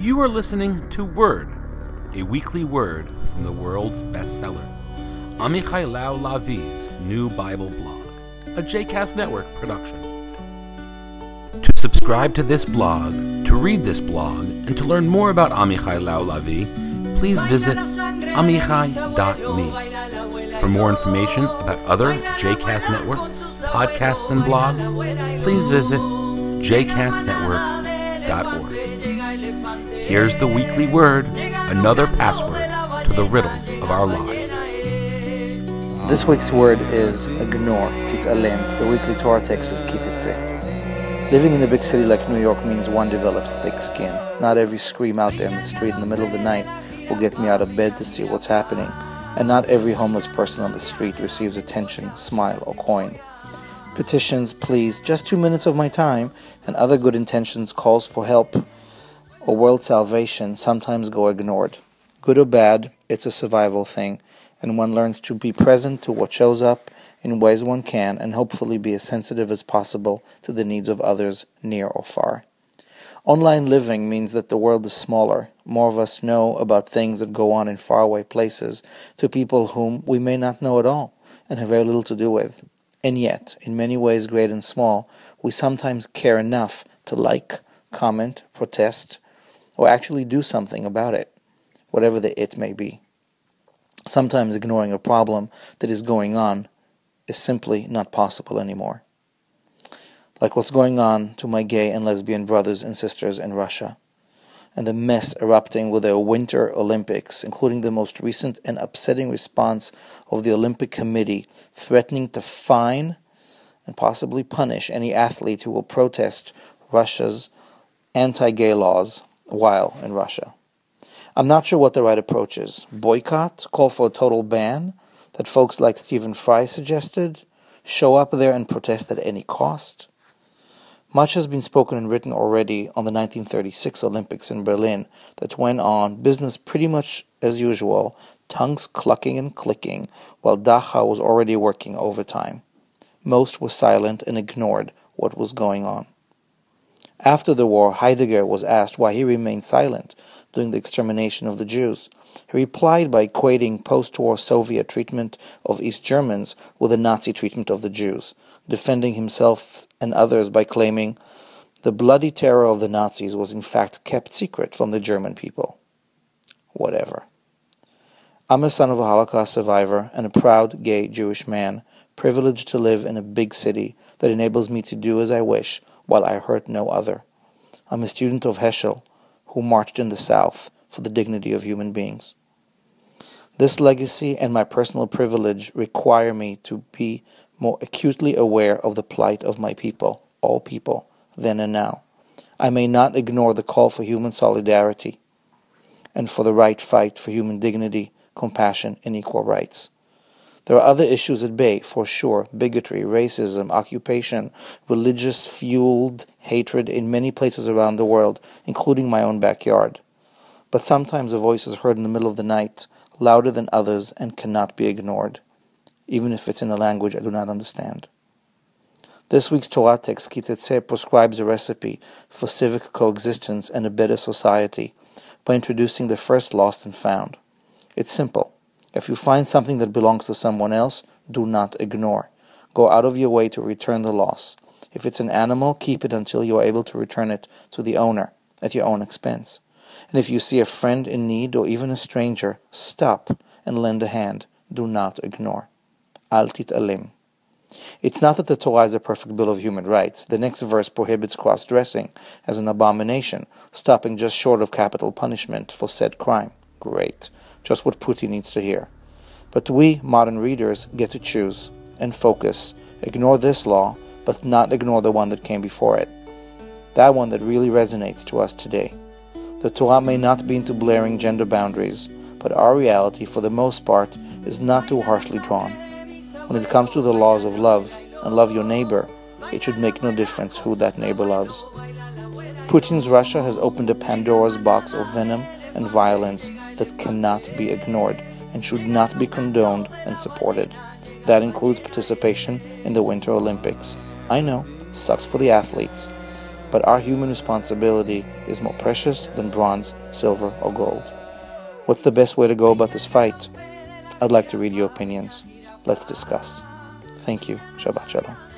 You are listening to Word, a weekly word from the world's bestseller, Amichai Lau Lavie's new Bible blog, a JCast Network production. To subscribe to this blog, to read this blog, and to learn more about Amichai Lau Lavie, please visit amichai.me. For more information about other JCast Network podcasts and blogs, please visit jcastnetwork.org. Here's the weekly word, another password to the riddles of our lives. This week's word is ignore, tit'alem. The weekly Torah text is kititze. Living in a big city like New York means one develops thick skin. Not every scream out there in the street in the middle of the night will get me out of bed to see what's happening, and not every homeless person on the street receives attention, smile, or coin. Petitions, please, just two minutes of my time, and other good intentions, calls for help, or world salvation sometimes go ignored. Good or bad, it's a survival thing, and one learns to be present to what shows up in ways one can, and hopefully be as sensitive as possible to the needs of others, near or far. Online living means that the world is smaller. More of us know about things that go on in faraway places to people whom we may not know at all and have very little to do with. And yet, in many ways, great and small, we sometimes care enough to like, comment, protest, or actually do something about it, whatever the it may be. Sometimes ignoring a problem that is going on is simply not possible anymore like what's going on to my gay and lesbian brothers and sisters in Russia, and the mess erupting with their Winter Olympics, including the most recent and upsetting response of the Olympic Committee threatening to fine and possibly punish any athlete who will protest Russia's anti gay laws while in Russia. I'm not sure what the right approach is. Boycott? Call for a total ban? That folks like Stephen Fry suggested? Show up there and protest at any cost? Much has been spoken and written already on the 1936 Olympics in Berlin that went on business pretty much as usual, tongues clucking and clicking, while Dachau was already working overtime. Most were silent and ignored what was going on. After the war, Heidegger was asked why he remained silent during the extermination of the Jews. He replied by equating post war Soviet treatment of East Germans with the Nazi treatment of the Jews defending himself and others by claiming the bloody terror of the Nazis was in fact kept secret from the German people. Whatever. I'm a son of a Holocaust survivor and a proud gay Jewish man, privileged to live in a big city that enables me to do as I wish while I hurt no other. I'm a student of Heschel, who marched in the South for the dignity of human beings. This legacy and my personal privilege require me to be more acutely aware of the plight of my people, all people, then and now. I may not ignore the call for human solidarity and for the right fight for human dignity, compassion, and equal rights. There are other issues at bay, for sure bigotry, racism, occupation, religious fueled hatred in many places around the world, including my own backyard. But sometimes a voice is heard in the middle of the night, louder than others, and cannot be ignored even if it's in a language I do not understand. This week's Torah text, Kitetse, prescribes a recipe for civic coexistence and a better society by introducing the first lost and found. It's simple. If you find something that belongs to someone else, do not ignore. Go out of your way to return the loss. If it's an animal, keep it until you are able to return it to the owner at your own expense. And if you see a friend in need or even a stranger, stop and lend a hand. Do not ignore. Al tit'alem. It's not that the Torah is a perfect bill of human rights. The next verse prohibits cross dressing as an abomination, stopping just short of capital punishment for said crime. Great. Just what Putin needs to hear. But we, modern readers, get to choose and focus. Ignore this law, but not ignore the one that came before it. That one that really resonates to us today. The Torah may not be into blaring gender boundaries, but our reality, for the most part, is not too harshly drawn. When it comes to the laws of love and love your neighbor, it should make no difference who that neighbor loves. Putin's Russia has opened a Pandora's box of venom and violence that cannot be ignored and should not be condoned and supported. That includes participation in the Winter Olympics. I know, sucks for the athletes, but our human responsibility is more precious than bronze, silver, or gold. What's the best way to go about this fight? I'd like to read your opinions. Let's discuss. Thank you. Shabbat Shalom.